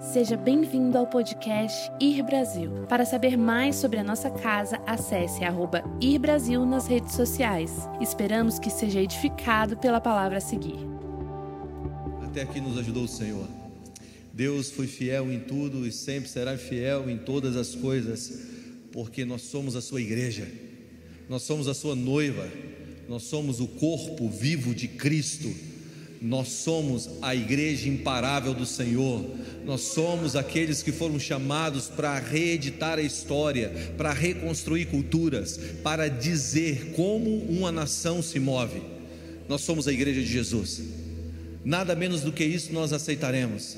Seja bem-vindo ao podcast Ir Brasil. Para saber mais sobre a nossa casa, acesse arroba Ir Brasil nas redes sociais. Esperamos que seja edificado pela palavra a seguir. Até aqui nos ajudou o Senhor. Deus foi fiel em tudo e sempre será fiel em todas as coisas, porque nós somos a sua igreja, nós somos a sua noiva, nós somos o corpo vivo de Cristo nós somos a igreja imparável do Senhor, nós somos aqueles que foram chamados para reeditar a história, para reconstruir culturas, para dizer como uma nação se move. Nós somos a igreja de Jesus, nada menos do que isso nós aceitaremos.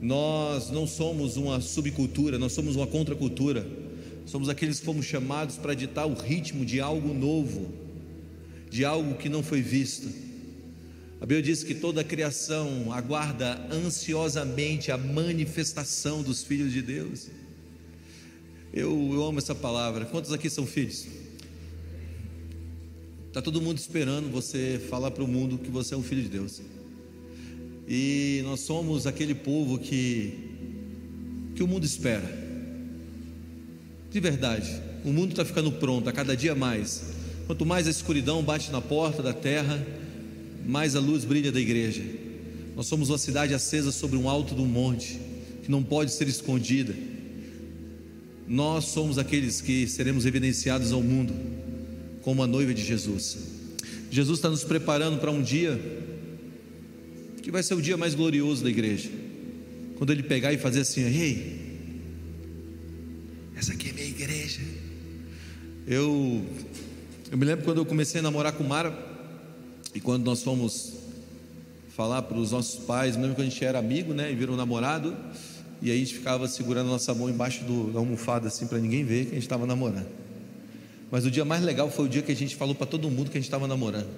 Nós não somos uma subcultura, nós somos uma contracultura, somos aqueles que fomos chamados para ditar o ritmo de algo novo, de algo que não foi visto a Bíblia diz que toda a criação aguarda ansiosamente a manifestação dos filhos de Deus. Eu, eu amo essa palavra. Quantos aqui são filhos? Está todo mundo esperando você falar para o mundo que você é um filho de Deus. E nós somos aquele povo que, que o mundo espera. De verdade, o mundo está ficando pronto a cada dia mais. Quanto mais a escuridão bate na porta da terra, mais a luz brilha da igreja. Nós somos uma cidade acesa sobre um alto do monte, que não pode ser escondida. Nós somos aqueles que seremos evidenciados ao mundo como a noiva de Jesus. Jesus está nos preparando para um dia que vai ser o dia mais glorioso da igreja. Quando ele pegar e fazer assim, ei, essa aqui é minha igreja. Eu, eu me lembro quando eu comecei a namorar com Mara, e quando nós fomos falar para os nossos pais, mesmo que a gente era amigo, né, e um namorado, e aí a gente ficava segurando a nossa mão embaixo do, da almofada assim para ninguém ver que a gente estava namorando. Mas o dia mais legal foi o dia que a gente falou para todo mundo que a gente estava namorando.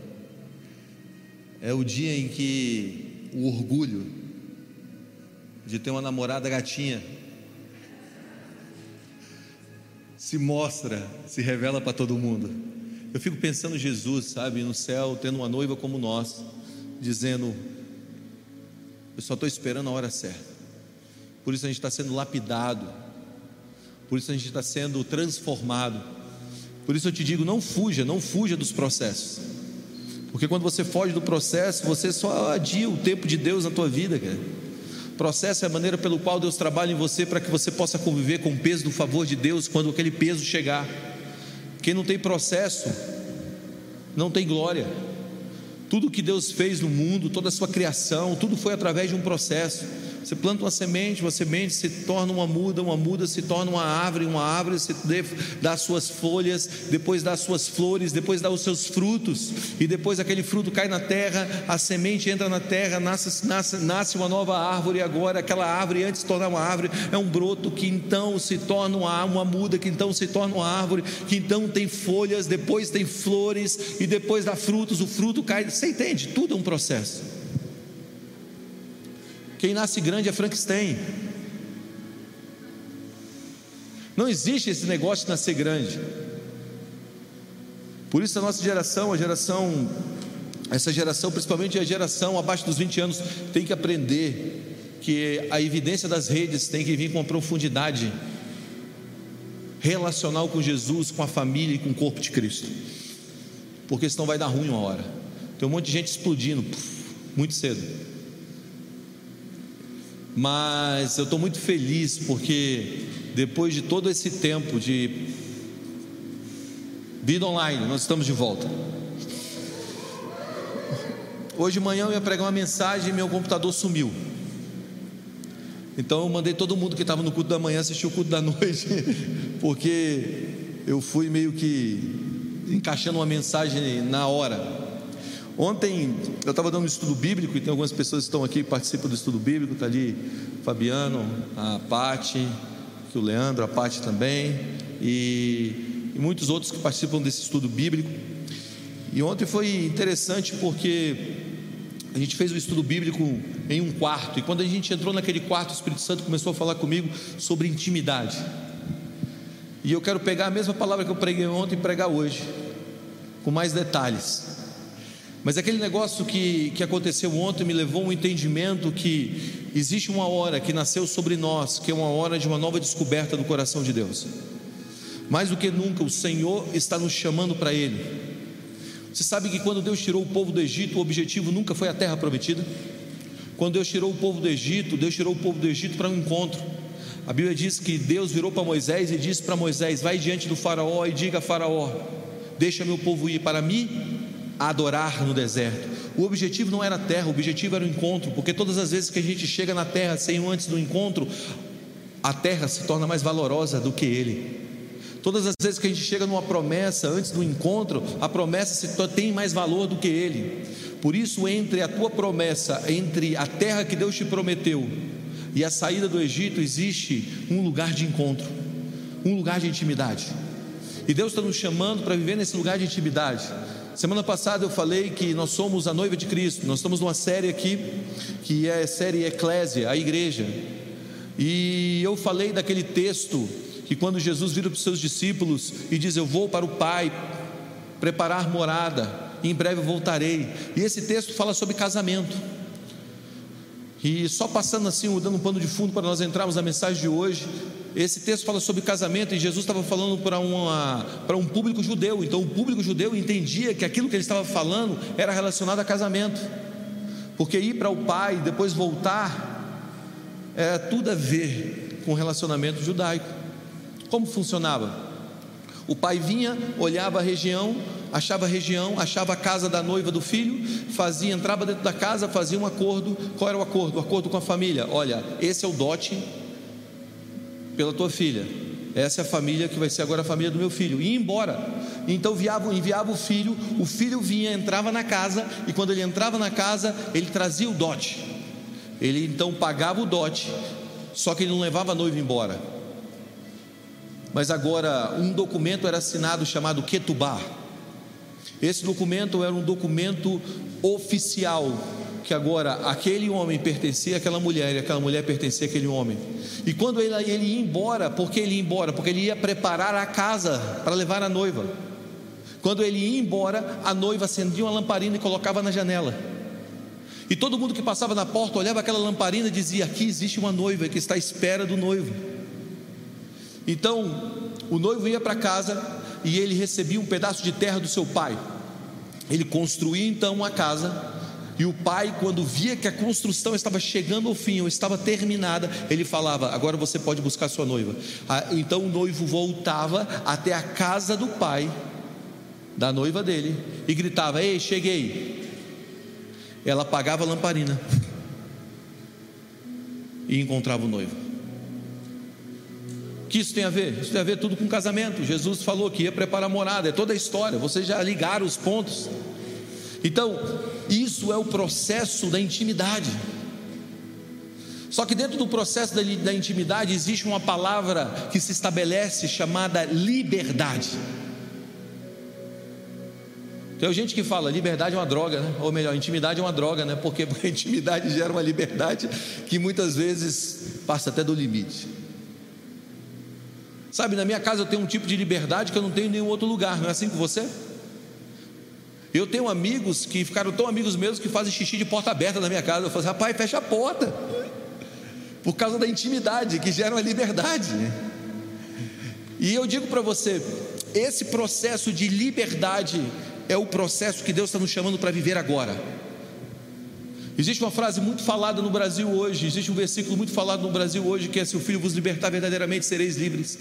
É o dia em que o orgulho de ter uma namorada gatinha se mostra, se revela para todo mundo. Eu fico pensando Jesus, sabe, no céu, tendo uma noiva como nós, dizendo: Eu só estou esperando a hora certa. Por isso a gente está sendo lapidado, por isso a gente está sendo transformado. Por isso eu te digo: não fuja, não fuja dos processos, porque quando você foge do processo, você só adia o tempo de Deus na tua vida, cara. Processo é a maneira pelo qual Deus trabalha em você para que você possa conviver com o peso do favor de Deus quando aquele peso chegar. Quem não tem processo, não tem glória. Tudo que Deus fez no mundo, toda a sua criação, tudo foi através de um processo. Você planta uma semente, uma semente se torna uma muda, uma muda se torna uma árvore, uma árvore se dá suas folhas, depois dá suas flores, depois dá os seus frutos, e depois aquele fruto cai na terra, a semente entra na terra, nasce, nasce, nasce uma nova árvore, e agora aquela árvore, antes de tornar uma árvore, é um broto que então se torna uma, uma muda, que então se torna uma árvore, que então tem folhas, depois tem flores, e depois dá frutos, o fruto cai. Você entende? Tudo é um processo. Quem nasce grande é Frankenstein. Não existe esse negócio de nascer grande. Por isso a nossa geração, a geração, essa geração, principalmente a geração abaixo dos 20 anos, tem que aprender que a evidência das redes tem que vir com uma profundidade relacional com Jesus, com a família e com o corpo de Cristo. Porque senão vai dar ruim uma hora. Tem um monte de gente explodindo muito cedo. Mas eu estou muito feliz porque depois de todo esse tempo de vida online, nós estamos de volta. Hoje de manhã eu ia pregar uma mensagem e meu computador sumiu. Então eu mandei todo mundo que estava no culto da manhã assistir o culto da noite, porque eu fui meio que encaixando uma mensagem na hora. Ontem eu estava dando um estudo bíblico e tem algumas pessoas que estão aqui participam do estudo bíblico, está ali Fabiano, a Pati, o Leandro, a Pati também, e, e muitos outros que participam desse estudo bíblico. E ontem foi interessante porque a gente fez o estudo bíblico em um quarto, e quando a gente entrou naquele quarto, o Espírito Santo começou a falar comigo sobre intimidade. E eu quero pegar a mesma palavra que eu preguei ontem e pregar hoje, com mais detalhes. Mas aquele negócio que, que aconteceu ontem me levou a um entendimento que existe uma hora que nasceu sobre nós, que é uma hora de uma nova descoberta do coração de Deus. Mais do que nunca, o Senhor está nos chamando para Ele. Você sabe que quando Deus tirou o povo do Egito, o objetivo nunca foi a terra prometida. Quando Deus tirou o povo do Egito, Deus tirou o povo do Egito para um encontro. A Bíblia diz que Deus virou para Moisés e disse para Moisés: Vai diante do Faraó e diga a Faraó: Deixa meu povo ir para mim adorar no deserto. O objetivo não era a terra, o objetivo era o encontro, porque todas as vezes que a gente chega na terra sem antes do encontro, a terra se torna mais valorosa do que ele. Todas as vezes que a gente chega numa promessa antes do encontro, a promessa tem mais valor do que ele. Por isso, entre a tua promessa, entre a terra que Deus te prometeu e a saída do Egito, existe um lugar de encontro, um lugar de intimidade. E Deus está nos chamando para viver nesse lugar de intimidade. Semana passada eu falei que nós somos a noiva de Cristo. Nós estamos numa série aqui que é a série Eclésia, a igreja. E eu falei daquele texto que quando Jesus vira para os seus discípulos e diz: "Eu vou para o Pai preparar morada, e em breve voltarei". E esse texto fala sobre casamento. E só passando assim, dando um pano de fundo para nós entrarmos na mensagem de hoje, esse texto fala sobre casamento e Jesus estava falando para, uma, para um público judeu. Então, o público judeu entendia que aquilo que ele estava falando era relacionado a casamento, porque ir para o pai e depois voltar é tudo a ver com relacionamento judaico. Como funcionava? O pai vinha, olhava a região, achava a região, achava a casa da noiva do filho, fazia, entrava dentro da casa, fazia um acordo. Qual era o acordo? O acordo com a família. Olha, esse é o dote pela tua filha. Essa é a família que vai ser agora a família do meu filho. E ia embora. Então enviava, enviava o filho, o filho vinha, entrava na casa, e quando ele entrava na casa, ele trazia o dote. Ele então pagava o dote, só que ele não levava a noiva embora. Mas agora um documento era assinado chamado Ketubá. Esse documento era um documento oficial que agora aquele homem pertencia àquela mulher e aquela mulher pertencia àquele homem. E quando ele, ele ia embora, por que ele ia embora? Porque ele ia preparar a casa para levar a noiva. Quando ele ia embora, a noiva acendia uma lamparina e colocava na janela. E todo mundo que passava na porta olhava aquela lamparina e dizia: Aqui existe uma noiva que está à espera do noivo. Então, o noivo ia para casa e ele recebia um pedaço de terra do seu pai. Ele construía então uma casa e o pai, quando via que a construção estava chegando ao fim, ou estava terminada, ele falava: Agora você pode buscar sua noiva. Ah, então o noivo voltava até a casa do pai, da noiva dele, e gritava: Ei, cheguei. Ela apagava a lamparina e encontrava o noivo. Que isso tem a ver? Isso tem a ver tudo com casamento. Jesus falou que ia preparar morada, é toda a história. Vocês já ligaram os pontos. Então, isso é o processo da intimidade. Só que dentro do processo da, da intimidade existe uma palavra que se estabelece chamada liberdade. Tem gente que fala liberdade é uma droga, né? ou melhor, intimidade é uma droga, né? Porque a intimidade gera uma liberdade que muitas vezes passa até do limite. Sabe, na minha casa eu tenho um tipo de liberdade que eu não tenho em nenhum outro lugar, não é assim com você? Eu tenho amigos que ficaram tão amigos meus que fazem xixi de porta aberta na minha casa. Eu falo assim, rapaz, fecha a porta. Por causa da intimidade que gera uma liberdade. E eu digo para você, esse processo de liberdade é o processo que Deus está nos chamando para viver agora. Existe uma frase muito falada no Brasil hoje, existe um versículo muito falado no Brasil hoje que é: Se o Filho vos libertar, verdadeiramente sereis livres.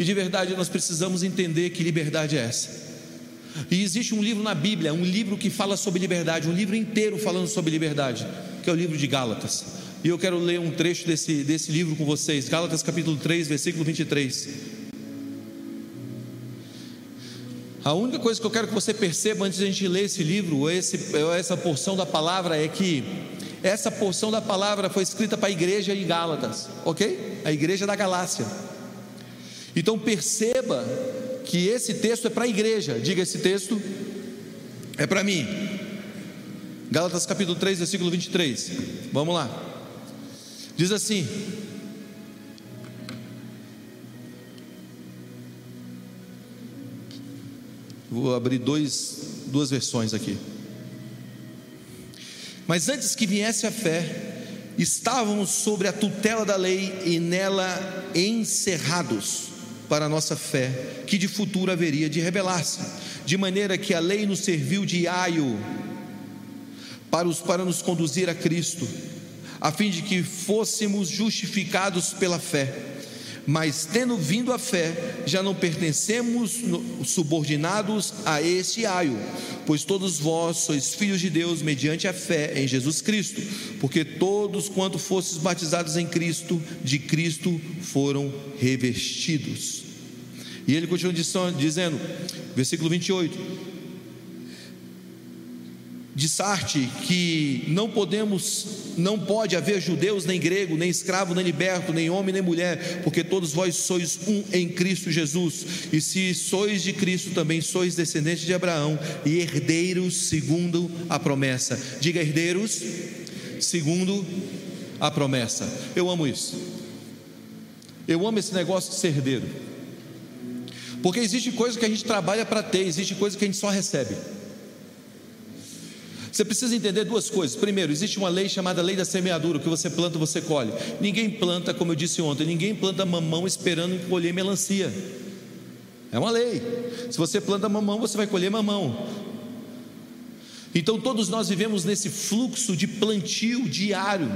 E de verdade nós precisamos entender que liberdade é essa. E existe um livro na Bíblia, um livro que fala sobre liberdade, um livro inteiro falando sobre liberdade, que é o livro de Gálatas. E eu quero ler um trecho desse, desse livro com vocês, Gálatas capítulo 3, versículo 23. A única coisa que eu quero que você perceba antes de a gente ler esse livro, ou esse, essa porção da palavra, é que essa porção da palavra foi escrita para a igreja em Gálatas, ok? A igreja da Galácia. Então perceba que esse texto é para a igreja. Diga esse texto é para mim. Gálatas capítulo 3, versículo 23. Vamos lá. Diz assim: Vou abrir dois, duas versões aqui. Mas antes que viesse a fé, estávamos sobre a tutela da lei e nela encerrados para a nossa fé, que de futuro haveria de revelar-se, de maneira que a lei nos serviu de aio para, os, para nos conduzir a Cristo, a fim de que fôssemos justificados pela fé. Mas tendo vindo a fé, já não pertencemos subordinados a este aio, pois todos vós sois filhos de Deus mediante a fé em Jesus Cristo, porque todos quanto fostes batizados em Cristo, de Cristo foram revestidos. E ele continua dizendo, versículo 28, Dissarte que não podemos, não pode haver judeus, nem grego, nem escravo, nem liberto, nem homem, nem mulher, porque todos vós sois um em Cristo Jesus. E se sois de Cristo, também sois descendentes de Abraão e herdeiros segundo a promessa. Diga herdeiros segundo a promessa. Eu amo isso. Eu amo esse negócio de ser herdeiro. Porque existe coisa que a gente trabalha para ter, existe coisa que a gente só recebe. Você precisa entender duas coisas. Primeiro, existe uma lei chamada lei da semeadura, o que você planta, você colhe. Ninguém planta, como eu disse ontem, ninguém planta mamão esperando colher melancia. É uma lei. Se você planta mamão, você vai colher mamão. Então todos nós vivemos nesse fluxo de plantio diário.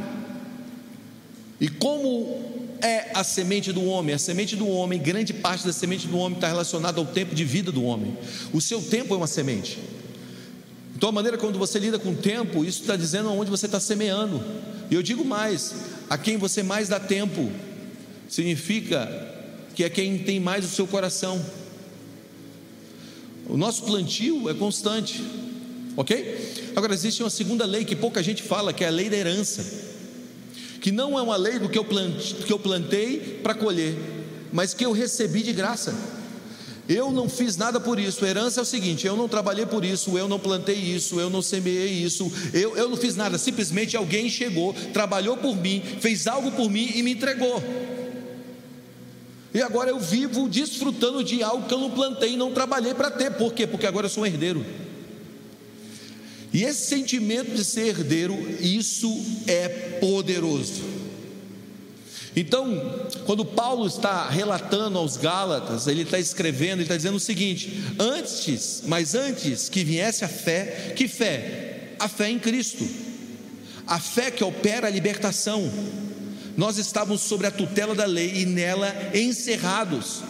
E como é a semente do homem? A semente do homem, grande parte da semente do homem está relacionada ao tempo de vida do homem. O seu tempo é uma semente. Então, a maneira quando você lida com o tempo, isso está dizendo aonde você está semeando. E eu digo mais: a quem você mais dá tempo, significa que é quem tem mais o seu coração. O nosso plantio é constante, ok? Agora, existe uma segunda lei que pouca gente fala, que é a lei da herança, que não é uma lei do que eu plantei para colher, mas que eu recebi de graça. Eu não fiz nada por isso. Herança é o seguinte: eu não trabalhei por isso, eu não plantei isso, eu não semeei isso, eu, eu não fiz nada. Simplesmente alguém chegou, trabalhou por mim, fez algo por mim e me entregou. E agora eu vivo desfrutando de algo que eu não plantei e não trabalhei para ter. Por quê? Porque agora eu sou um herdeiro. E esse sentimento de ser herdeiro, isso é poderoso. Então, quando Paulo está relatando aos Gálatas, ele está escrevendo, ele está dizendo o seguinte: antes, mas antes que viesse a fé, que fé? A fé em Cristo, a fé que opera a libertação. Nós estávamos sobre a tutela da lei e nela encerrados,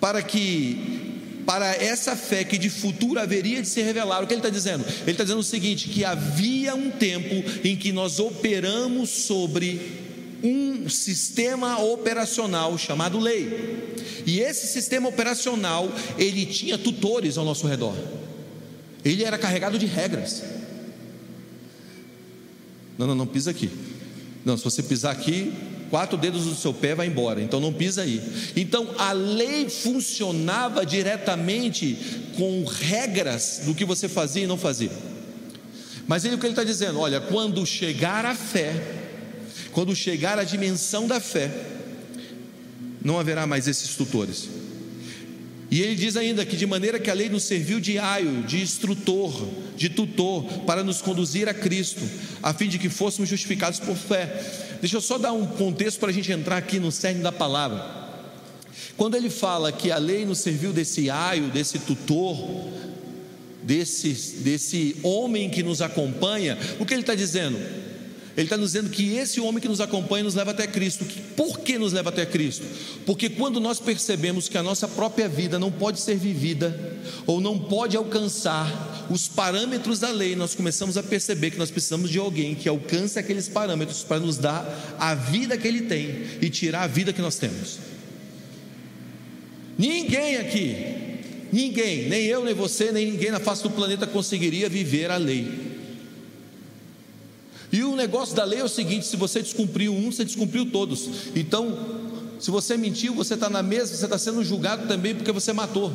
para que para essa fé que de futuro haveria de se revelar. O que ele está dizendo? Ele está dizendo o seguinte: que havia um tempo em que nós operamos sobre um sistema operacional chamado lei. E esse sistema operacional, ele tinha tutores ao nosso redor. Ele era carregado de regras. Não, não, não pisa aqui. Não, se você pisar aqui, quatro dedos do seu pé vai embora. Então não pisa aí. Então a lei funcionava diretamente com regras do que você fazia e não fazia. Mas ele o que ele está dizendo? Olha, quando chegar a fé, quando chegar a dimensão da fé, não haverá mais esses tutores. E ele diz ainda que de maneira que a lei nos serviu de aio, de instrutor, de tutor, para nos conduzir a Cristo, a fim de que fôssemos justificados por fé. Deixa eu só dar um contexto para a gente entrar aqui no cerne da palavra. Quando ele fala que a lei nos serviu desse aio, desse tutor, desse, desse homem que nos acompanha, o que ele está dizendo? Ele está nos dizendo que esse homem que nos acompanha nos leva até Cristo. Por que nos leva até Cristo? Porque quando nós percebemos que a nossa própria vida não pode ser vivida, ou não pode alcançar os parâmetros da lei, nós começamos a perceber que nós precisamos de alguém que alcance aqueles parâmetros para nos dar a vida que ele tem e tirar a vida que nós temos. Ninguém aqui, ninguém, nem eu, nem você, nem ninguém na face do planeta conseguiria viver a lei. E o negócio da lei é o seguinte: se você descumpriu um, você descumpriu todos. Então, se você mentiu, você está na mesa, você está sendo julgado também porque você matou.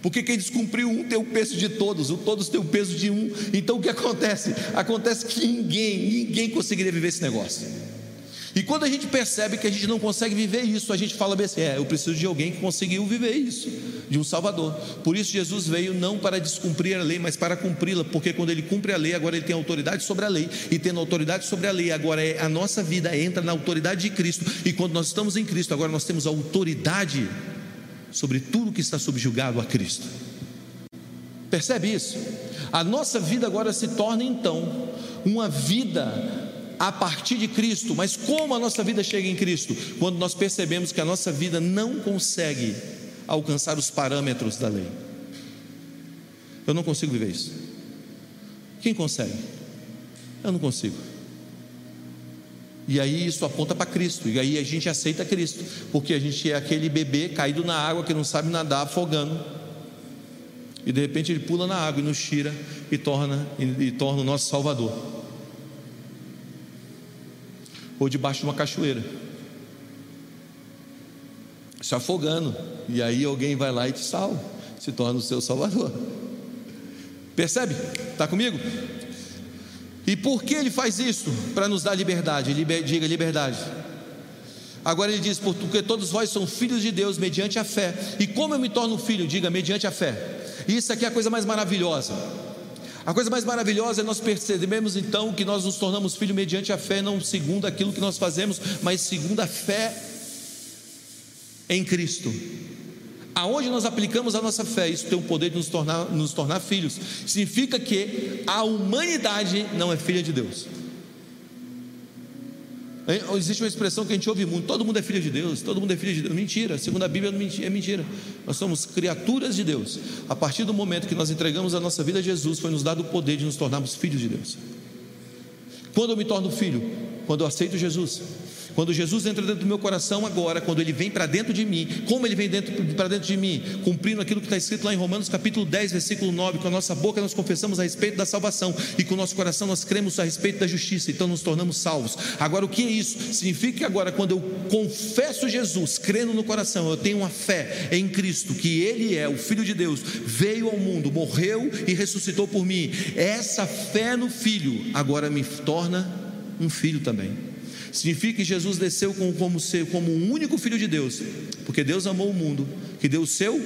Porque quem descumpriu um tem o peso de todos, o todos tem o peso de um. Então o que acontece? Acontece que ninguém, ninguém conseguiria viver esse negócio. E quando a gente percebe que a gente não consegue viver isso, a gente fala bem assim: é, eu preciso de alguém que conseguiu viver isso, de um Salvador. Por isso Jesus veio não para descumprir a lei, mas para cumpri-la, porque quando ele cumpre a lei, agora ele tem autoridade sobre a lei, e tendo autoridade sobre a lei, agora é, a nossa vida entra na autoridade de Cristo, e quando nós estamos em Cristo, agora nós temos autoridade sobre tudo que está subjugado a Cristo. Percebe isso? A nossa vida agora se torna então uma vida a partir de Cristo, mas como a nossa vida chega em Cristo? Quando nós percebemos que a nossa vida não consegue alcançar os parâmetros da lei. Eu não consigo viver isso. Quem consegue? Eu não consigo. E aí isso aponta para Cristo, e aí a gente aceita Cristo, porque a gente é aquele bebê caído na água que não sabe nadar, afogando. E de repente ele pula na água e nos tira e torna, e, e torna o nosso Salvador ou debaixo de uma cachoeira, se afogando, e aí alguém vai lá e te salva, se torna o seu salvador. Percebe? Está comigo? E por que ele faz isso? Para nos dar liberdade, liber, diga liberdade. Agora ele diz: porque todos vós são filhos de Deus mediante a fé. E como eu me torno filho? Diga, mediante a fé. Isso aqui é a coisa mais maravilhosa. A coisa mais maravilhosa é nós percebemos então que nós nos tornamos filhos mediante a fé, não segundo aquilo que nós fazemos, mas segundo a fé em Cristo. Aonde nós aplicamos a nossa fé, isso tem o poder de nos tornar, nos tornar filhos. Significa que a humanidade não é filha de Deus. Existe uma expressão que a gente ouve muito: todo mundo é filho de Deus, todo mundo é filho de Deus. Mentira, segundo a Bíblia é mentira. Nós somos criaturas de Deus. A partir do momento que nós entregamos a nossa vida a Jesus, foi nos dado o poder de nos tornarmos filhos de Deus. Quando eu me torno filho? Quando eu aceito Jesus. Quando Jesus entra dentro do meu coração agora, quando ele vem para dentro de mim, como ele vem para dentro de mim? Cumprindo aquilo que está escrito lá em Romanos capítulo 10, versículo 9, com a nossa boca nós confessamos a respeito da salvação e com o nosso coração nós cremos a respeito da justiça, então nos tornamos salvos. Agora o que é isso? Significa que agora quando eu confesso Jesus, crendo no coração, eu tenho uma fé em Cristo, que Ele é o Filho de Deus, veio ao mundo, morreu e ressuscitou por mim. Essa fé no Filho agora me torna um filho também. Significa que Jesus desceu como, como, ser, como um único filho de Deus, porque Deus amou o mundo, que deu o seu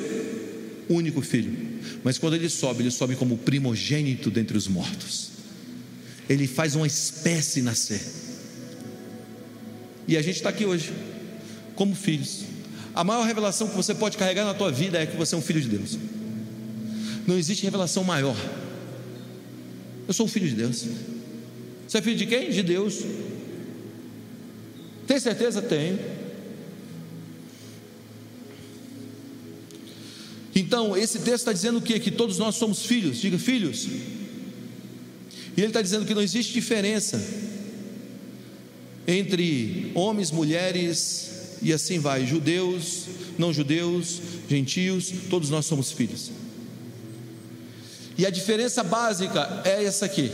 único filho. Mas quando ele sobe, ele sobe como primogênito dentre os mortos. Ele faz uma espécie nascer. E a gente está aqui hoje, como filhos. A maior revelação que você pode carregar na tua vida é que você é um filho de Deus. Não existe revelação maior. Eu sou um filho de Deus. Você é filho de quem? De Deus. Tem certeza? Tenho. Então, esse texto está dizendo o quê? Que todos nós somos filhos, diga filhos. E ele está dizendo que não existe diferença entre homens, mulheres e assim vai, judeus, não judeus, gentios, todos nós somos filhos. E a diferença básica é essa aqui.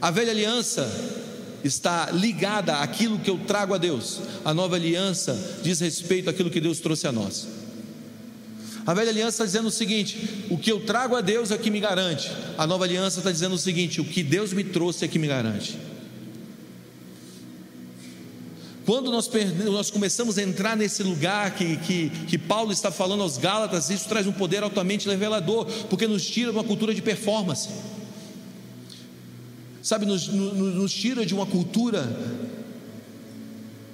A velha aliança está ligada àquilo que eu trago a Deus. A nova aliança diz respeito àquilo que Deus trouxe a nós. A velha aliança está dizendo o seguinte: o que eu trago a Deus é que me garante. A nova aliança está dizendo o seguinte: o que Deus me trouxe é que me garante. Quando nós, nós começamos a entrar nesse lugar que, que, que Paulo está falando aos Gálatas, isso traz um poder altamente revelador, porque nos tira de uma cultura de performance sabe, nos, nos, nos tira de uma cultura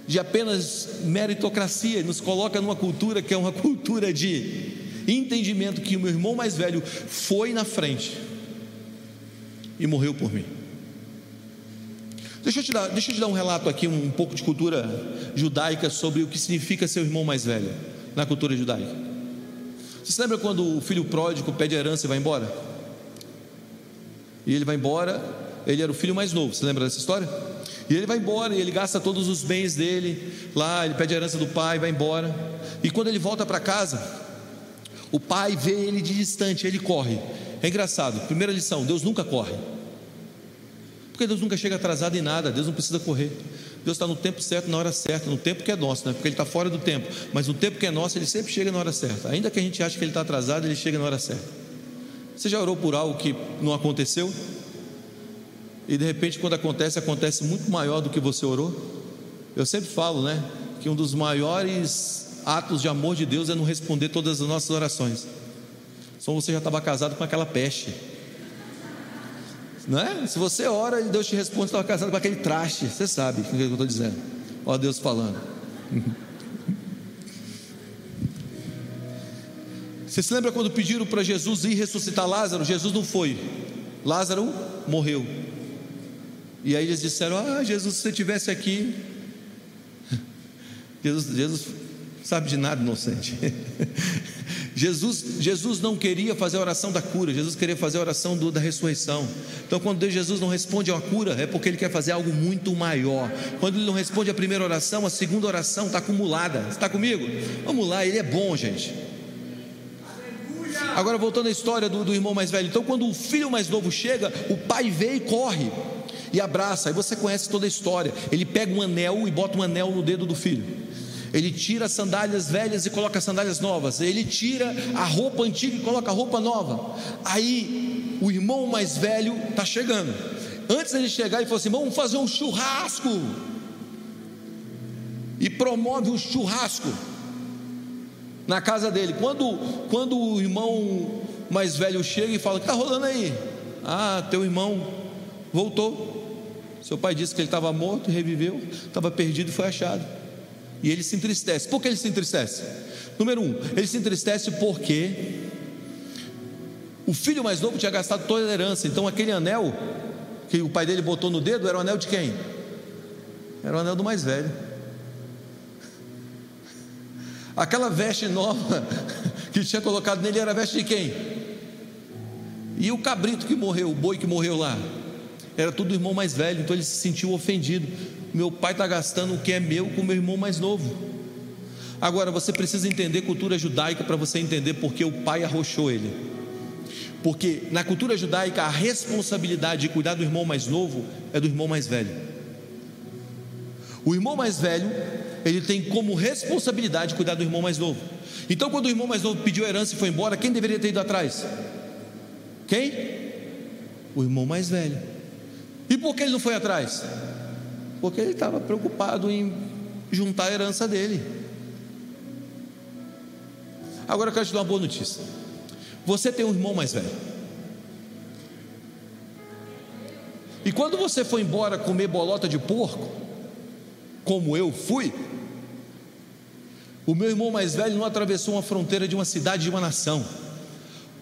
de apenas meritocracia, nos coloca numa cultura que é uma cultura de entendimento que o meu irmão mais velho foi na frente e morreu por mim. Deixa eu te dar, deixa eu te dar um relato aqui, um, pouco de cultura judaica sobre o que significa ser o irmão mais velho na cultura judaica. Você se lembra quando o filho pródigo pede herança e vai embora? E ele vai embora ele era o filho mais novo, você lembra dessa história? E ele vai embora, e ele gasta todos os bens dele lá, ele pede a herança do pai, vai embora. E quando ele volta para casa, o pai vê ele de distante, ele corre. É engraçado, primeira lição: Deus nunca corre. Porque Deus nunca chega atrasado em nada, Deus não precisa correr. Deus está no tempo certo, na hora certa, no tempo que é nosso, né? porque Ele está fora do tempo, mas no tempo que é nosso, Ele sempre chega na hora certa. Ainda que a gente ache que Ele está atrasado, Ele chega na hora certa. Você já orou por algo que não aconteceu? E de repente, quando acontece, acontece muito maior do que você orou. Eu sempre falo, né? Que um dos maiores atos de amor de Deus é não responder todas as nossas orações. Só você já estava casado com aquela peste. Não é? Se você ora e Deus te responde, estava casado com aquele traste. Você sabe o que eu estou dizendo. Ó Deus falando. Você se lembra quando pediram para Jesus ir ressuscitar Lázaro? Jesus não foi. Lázaro morreu. E aí eles disseram: Ah, Jesus, se você estivesse aqui. Jesus, Jesus sabe de nada, inocente. Jesus, Jesus não queria fazer a oração da cura, Jesus queria fazer a oração do, da ressurreição. Então, quando Deus, Jesus não responde a cura, é porque Ele quer fazer algo muito maior. Quando Ele não responde a primeira oração, a segunda oração está acumulada. Está comigo? Vamos lá, Ele é bom, gente. Agora voltando à história do, do, irmão mais velho. Então, quando o filho mais novo chega, o pai vê e corre e abraça. Aí você conhece toda a história. Ele pega um anel e bota um anel no dedo do filho. Ele tira as sandálias velhas e coloca sandálias novas. Ele tira a roupa antiga e coloca a roupa nova. Aí o irmão mais velho está chegando. Antes dele chegar, ele falou assim: vamos fazer um churrasco. E promove um churrasco na casa dele. Quando, quando o irmão mais velho chega e fala: O que está rolando aí? Ah, teu irmão voltou. Seu pai disse que ele estava morto, reviveu, estava perdido e foi achado. E ele se entristece. Por que ele se entristece? Número um, ele se entristece porque o filho mais novo tinha gastado toda a herança. Então aquele anel que o pai dele botou no dedo era o anel de quem? Era o anel do mais velho. Aquela veste nova que tinha colocado nele era a veste de quem? E o cabrito que morreu, o boi que morreu lá, era tudo irmão mais velho, então ele se sentiu ofendido. Meu pai está gastando o que é meu com o meu irmão mais novo. Agora você precisa entender cultura judaica para você entender porque o pai arrochou ele. Porque na cultura judaica a responsabilidade de cuidar do irmão mais novo é do irmão mais velho. O irmão mais velho ele tem como responsabilidade cuidar do irmão mais novo. Então, quando o irmão mais novo pediu herança e foi embora, quem deveria ter ido atrás? Quem? O irmão mais velho. E por que ele não foi atrás? Porque ele estava preocupado em juntar a herança dele. Agora eu quero te dar uma boa notícia. Você tem um irmão mais velho. E quando você foi embora comer bolota de porco, como eu fui, o meu irmão mais velho não atravessou uma fronteira de uma cidade, de uma nação.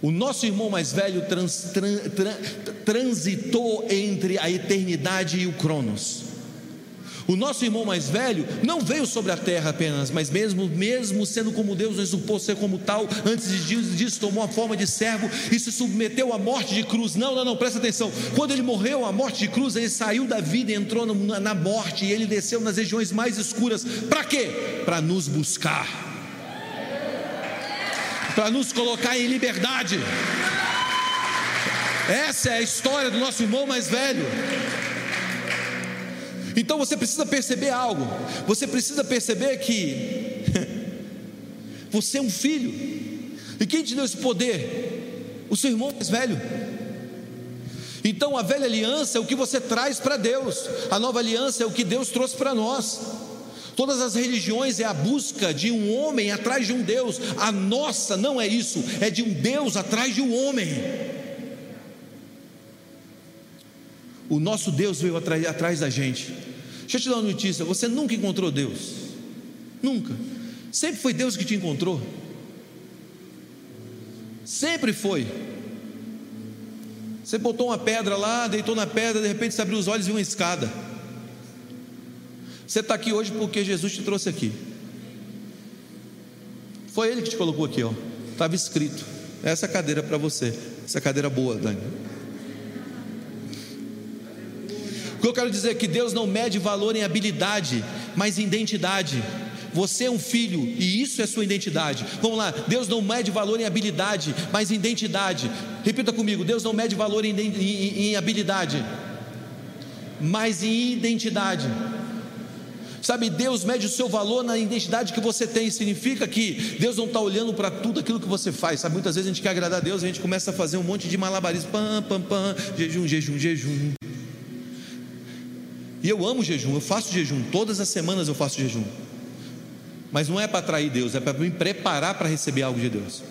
O nosso irmão mais velho trans, trans, trans, transitou entre a eternidade e o Cronos. O nosso irmão mais velho não veio sobre a terra apenas, mas mesmo, mesmo sendo como Deus o exultou ser como tal, antes disso tomou a forma de servo e se submeteu à morte de cruz. Não, não, não, presta atenção. Quando ele morreu à morte de cruz, ele saiu da vida e entrou na morte, e ele desceu nas regiões mais escuras. Para quê? Para nos buscar. Para nos colocar em liberdade. Essa é a história do nosso irmão mais velho. Então você precisa perceber algo. Você precisa perceber que você é um filho. E quem te deu esse poder? O seu irmão mais velho. Então a velha aliança é o que você traz para Deus. A nova aliança é o que Deus trouxe para nós. Todas as religiões é a busca de um homem atrás de um Deus. A nossa não é isso, é de um Deus atrás de um homem. O nosso Deus veio atrás, atrás da gente. Deixa eu te dar uma notícia: você nunca encontrou Deus. Nunca. Sempre foi Deus que te encontrou. Sempre foi. Você botou uma pedra lá, deitou na pedra, de repente você abriu os olhos e viu uma escada. Você está aqui hoje porque Jesus te trouxe aqui. Foi Ele que te colocou aqui, ó. Estava escrito. Essa cadeira para você. Essa cadeira boa, Dani. O que eu quero dizer é que Deus não mede valor em habilidade, mas em identidade. Você é um filho e isso é sua identidade. Vamos lá, Deus não mede valor em habilidade, mas em identidade. Repita comigo: Deus não mede valor em, em, em habilidade, mas em identidade. Sabe, Deus mede o seu valor na identidade que você tem. Significa que Deus não está olhando para tudo aquilo que você faz. Sabe, muitas vezes a gente quer agradar a Deus, a gente começa a fazer um monte de malabarismo, pam, pam, pam, jejum, jejum, jejum. E eu amo jejum, eu faço jejum, todas as semanas eu faço jejum. Mas não é para atrair Deus, é para me preparar para receber algo de Deus.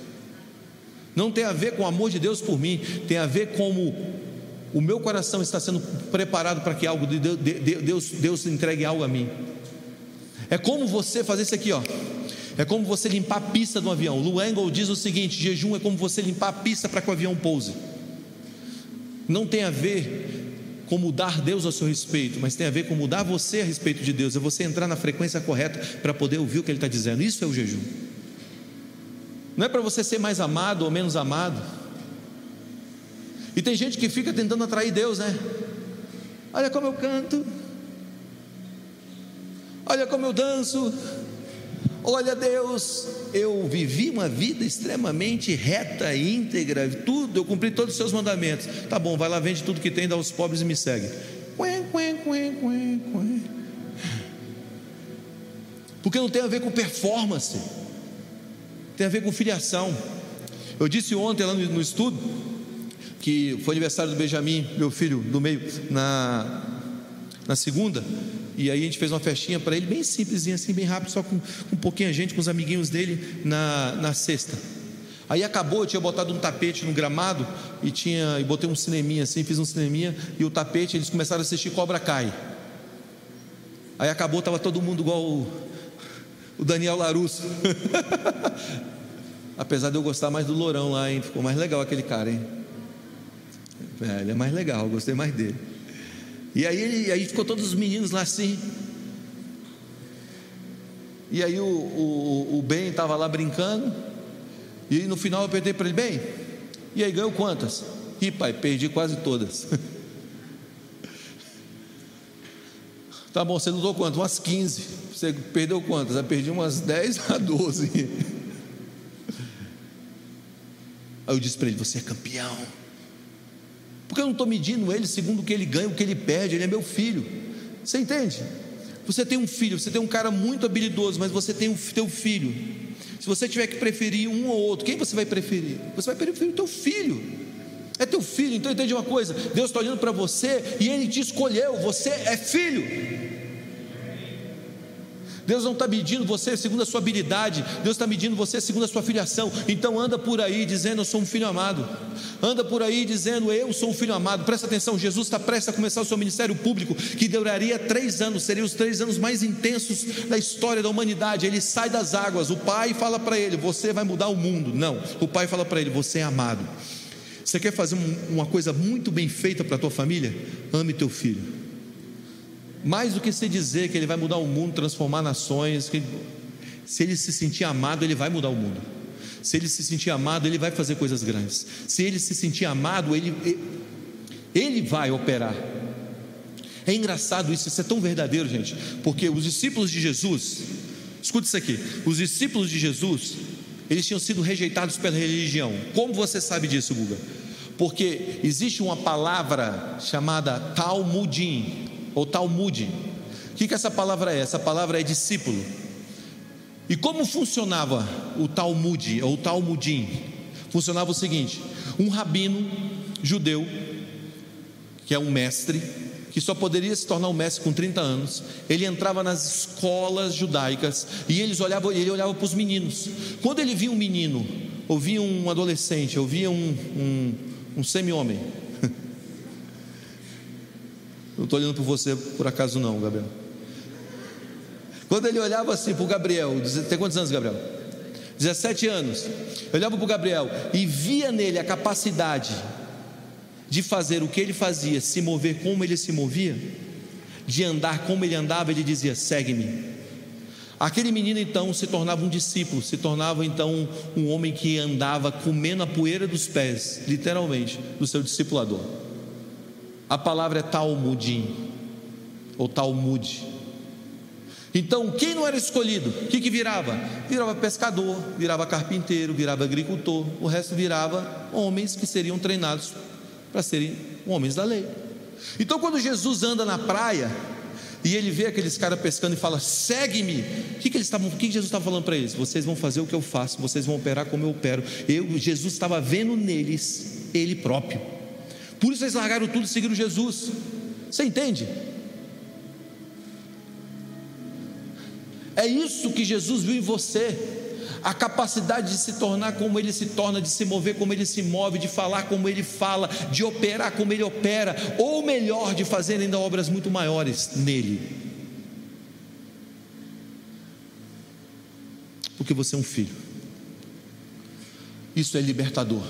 Não tem a ver com o amor de Deus por mim, tem a ver como o meu coração está sendo preparado para que algo de Deus, Deus, Deus entregue algo a mim. É como você fazer isso aqui, ó. É como você limpar a pista do avião. Lu Engel diz o seguinte: jejum é como você limpar a pista para que o avião pouse. Não tem a ver com mudar Deus a seu respeito, mas tem a ver com mudar você a respeito de Deus. É você entrar na frequência correta para poder ouvir o que Ele está dizendo. Isso é o jejum. Não é para você ser mais amado ou menos amado. E tem gente que fica tentando atrair Deus, né? Olha como eu canto. Olha como eu danço. Olha, Deus, eu vivi uma vida extremamente reta, íntegra, tudo, eu cumpri todos os seus mandamentos. Tá bom, vai lá, vende tudo que tem, dá aos pobres e me segue. Porque não tem a ver com performance, tem a ver com filiação. Eu disse ontem lá no, no estudo que foi aniversário do Benjamin, meu filho do meio, na, na segunda, e aí a gente fez uma festinha para ele, bem simplesinha, assim, bem rápido, só com, com um pouquinho a gente, com os amiguinhos dele, na, na sexta. Aí acabou, eu tinha botado um tapete no gramado e tinha e botei um cineminha assim, fiz um cineminha e o tapete eles começaram a assistir Cobra Cai. Aí acabou, estava todo mundo igual o, o Daniel Larusso. Apesar de eu gostar mais do Lourão lá, hein? Ficou mais legal aquele cara, hein? É, ele é mais legal, gostei mais dele. E aí, aí ficou todos os meninos lá assim. E aí o, o, o Ben estava lá brincando. E no final eu perguntei para ele, bem, e aí ganhou quantas? Ih, pai, perdi quase todas. tá bom, você lutou quantas? Umas 15. Você perdeu quantas? Eu perdi umas 10 a 12. Aí eu disse para ele: Você é campeão. Porque eu não estou medindo ele segundo o que ele ganha, o que ele perde, ele é meu filho. Você entende? Você tem um filho, você tem um cara muito habilidoso, mas você tem o teu filho. Se você tiver que preferir um ou outro, quem você vai preferir? Você vai preferir o teu filho. É teu filho, então entende uma coisa: Deus está olhando para você e Ele te escolheu, você é filho. Deus não está medindo você segundo a sua habilidade, Deus está medindo você segundo a sua filiação. Então anda por aí dizendo: Eu sou um filho amado. Anda por aí dizendo: Eu sou um filho amado. Presta atenção, Jesus está prestes a começar o seu ministério público, que duraria três anos, seriam os três anos mais intensos da história da humanidade. Ele sai das águas, o pai fala para ele: Você vai mudar o mundo. Não, o pai fala para ele: Você é amado. Você quer fazer uma coisa muito bem feita para a tua família? Ame teu filho. Mais do que se dizer que ele vai mudar o mundo, transformar nações, que se ele se sentir amado, ele vai mudar o mundo. Se ele se sentir amado, ele vai fazer coisas grandes. Se ele se sentir amado, ele, ele vai operar. É engraçado isso, isso é tão verdadeiro, gente, porque os discípulos de Jesus, escuta isso aqui: os discípulos de Jesus, eles tinham sido rejeitados pela religião. Como você sabe disso, Guga? Porque existe uma palavra chamada Talmudim, ou Talmud. O que, que essa palavra é? Essa palavra é discípulo. E como funcionava o Talmud ou Talmudim? Funcionava o seguinte: um rabino judeu, que é um mestre, que só poderia se tornar um mestre com 30 anos, ele entrava nas escolas judaicas e eles olhavam, ele olhava para os meninos. Quando ele via um menino, ou via um adolescente, ou via um, um, um semi-homem, não estou olhando para você por acaso, não, Gabriel. Quando ele olhava assim para o Gabriel, tem quantos anos, Gabriel? 17 anos. olhava para o Gabriel e via nele a capacidade de fazer o que ele fazia, se mover como ele se movia, de andar como ele andava, ele dizia: segue-me. Aquele menino então se tornava um discípulo, se tornava então um homem que andava comendo a poeira dos pés, literalmente, do seu discipulador. A palavra é Talmudim, ou Talmud. Então, quem não era escolhido, o que, que virava? Virava pescador, virava carpinteiro, virava agricultor, o resto virava homens que seriam treinados para serem homens da lei. Então, quando Jesus anda na praia e ele vê aqueles caras pescando e fala: segue-me, o que, que, eles estavam, o que, que Jesus estava falando para eles? Vocês vão fazer o que eu faço, vocês vão operar como eu opero. Eu, Jesus estava vendo neles ele próprio. Por isso eles largaram tudo e seguiram Jesus. Você entende? É isso que Jesus viu em você. A capacidade de se tornar como ele se torna, de se mover como ele se move, de falar como ele fala, de operar como ele opera, ou melhor, de fazer ainda obras muito maiores nele. Porque você é um filho. Isso é libertador.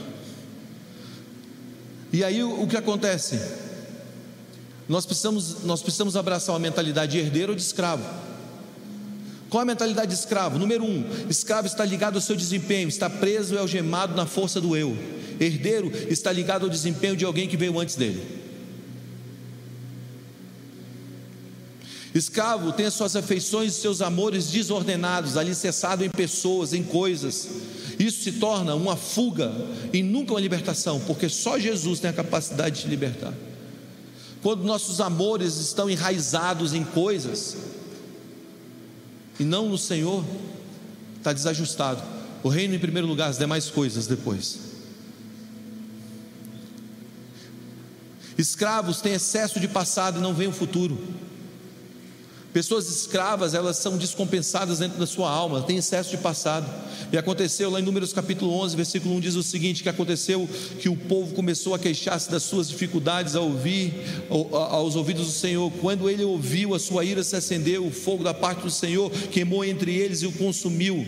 E aí o que acontece? Nós precisamos, nós precisamos abraçar uma mentalidade de herdeiro ou de escravo. Qual a mentalidade de escravo? Número um, escravo está ligado ao seu desempenho, está preso e algemado na força do eu. Herdeiro está ligado ao desempenho de alguém que veio antes dele. Escravo tem as suas afeições e seus amores desordenados, alicerçado em pessoas, em coisas. Isso se torna uma fuga e nunca uma libertação, porque só Jesus tem a capacidade de libertar. Quando nossos amores estão enraizados em coisas, e não no Senhor, está desajustado. O reino em primeiro lugar, as demais coisas depois. Escravos têm excesso de passado e não veem o futuro. Pessoas escravas, elas são descompensadas dentro da sua alma, têm excesso de passado. E aconteceu lá em Números capítulo 11, versículo 1 diz o seguinte: que aconteceu que o povo começou a queixar-se das suas dificuldades a ouvir aos ouvidos do Senhor. Quando ele ouviu, a sua ira se acendeu, o fogo da parte do Senhor queimou entre eles e o consumiu.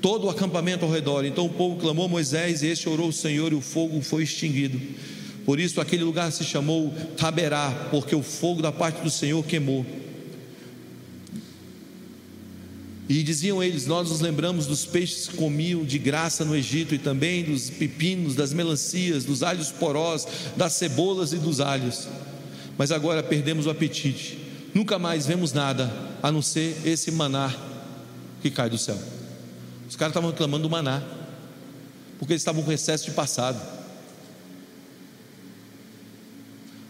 Todo o acampamento ao redor. Então o povo clamou Moisés, e este orou o Senhor, e o fogo foi extinguido. Por isso aquele lugar se chamou Taberá, porque o fogo da parte do Senhor queimou. E diziam eles: Nós nos lembramos dos peixes que comiam de graça no Egito, e também dos pepinos, das melancias, dos alhos porós, das cebolas e dos alhos. Mas agora perdemos o apetite, nunca mais vemos nada a não ser esse maná que cai do céu. Os caras estavam reclamando do maná, porque eles estavam com excesso de passado.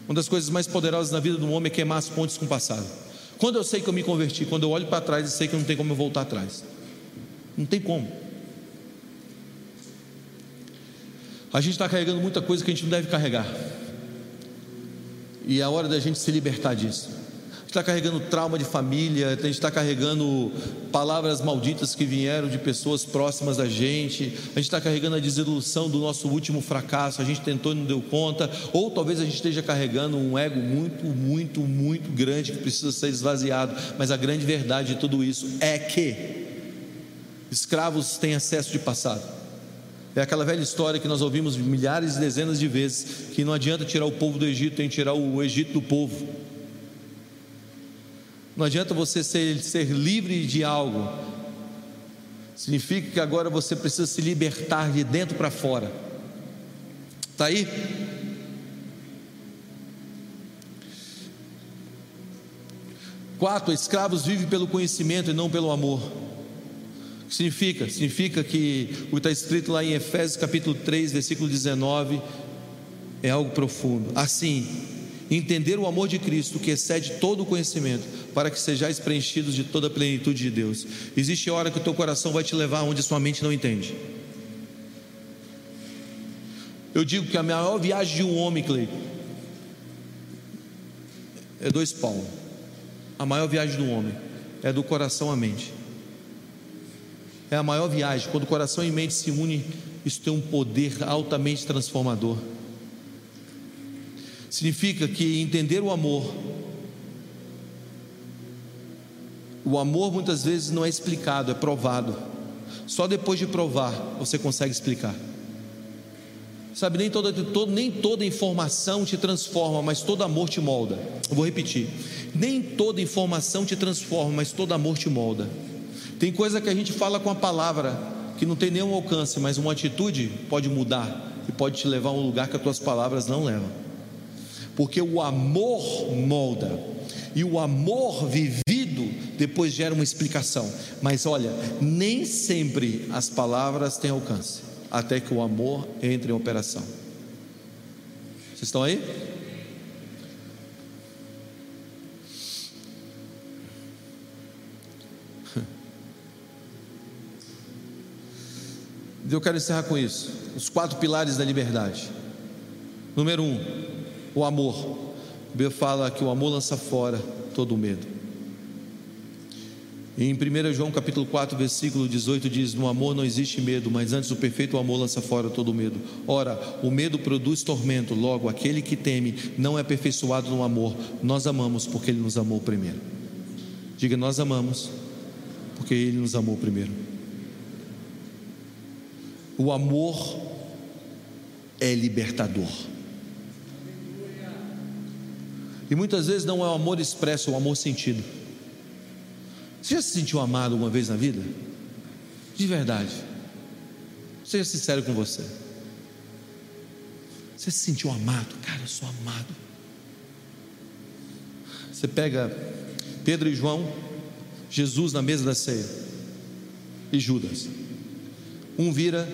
Uma das coisas mais poderosas na vida do homem é queimar as pontes com o passado. Quando eu sei que eu me converti, quando eu olho para trás e sei que não tem como eu voltar atrás. Não tem como. A gente está carregando muita coisa que a gente não deve carregar. E é a hora da gente se libertar disso está carregando trauma de família, a gente está carregando palavras malditas que vieram de pessoas próximas da gente, a gente está carregando a desilusão do nosso último fracasso, a gente tentou e não deu conta, ou talvez a gente esteja carregando um ego muito, muito, muito grande que precisa ser esvaziado, mas a grande verdade de tudo isso é que escravos têm acesso de passado. É aquela velha história que nós ouvimos milhares e dezenas de vezes: que não adianta tirar o povo do Egito, tem que tirar o Egito do povo. Não adianta você ser, ser livre de algo, significa que agora você precisa se libertar de dentro para fora. Está aí? Quatro, escravos vivem pelo conhecimento e não pelo amor. O que significa? Significa que o que está escrito lá em Efésios capítulo 3, versículo 19, é algo profundo. Assim, entender o amor de Cristo que excede todo o conhecimento, para que sejais preenchidos de toda a plenitude de Deus. Existe hora que o teu coração vai te levar onde sua mente não entende. Eu digo que a maior viagem de um homem, Clay, é dois palmos. A maior viagem do homem é do coração à mente. É a maior viagem. Quando coração e mente se unem, isso tem um poder altamente transformador significa que entender o amor, o amor muitas vezes não é explicado, é provado. Só depois de provar você consegue explicar. Sabe, nem toda, todo, nem toda informação te transforma, mas todo amor te molda. Eu vou repetir: nem toda informação te transforma, mas todo amor te molda. Tem coisa que a gente fala com a palavra que não tem nenhum alcance, mas uma atitude pode mudar e pode te levar a um lugar que as tuas palavras não levam porque o amor molda, e o amor vivido depois gera uma explicação. Mas olha, nem sempre as palavras têm alcance, até que o amor entre em operação. Vocês estão aí? Eu quero encerrar com isso. Os quatro pilares da liberdade. Número um, o amor. A fala que o amor lança fora todo o medo. Em 1 João capítulo 4, versículo 18 diz: No amor não existe medo, mas antes o perfeito amor lança fora todo medo. Ora, o medo produz tormento, logo aquele que teme não é aperfeiçoado no amor. Nós amamos porque ele nos amou primeiro. Diga, nós amamos porque ele nos amou primeiro. O amor é libertador. E muitas vezes não é o amor expresso, é o amor sentido. Você já se sentiu amado alguma vez na vida? De verdade. Seja sincero com você. Você se sentiu amado? Cara, eu sou amado. Você pega Pedro e João, Jesus na mesa da ceia, e Judas. Um vira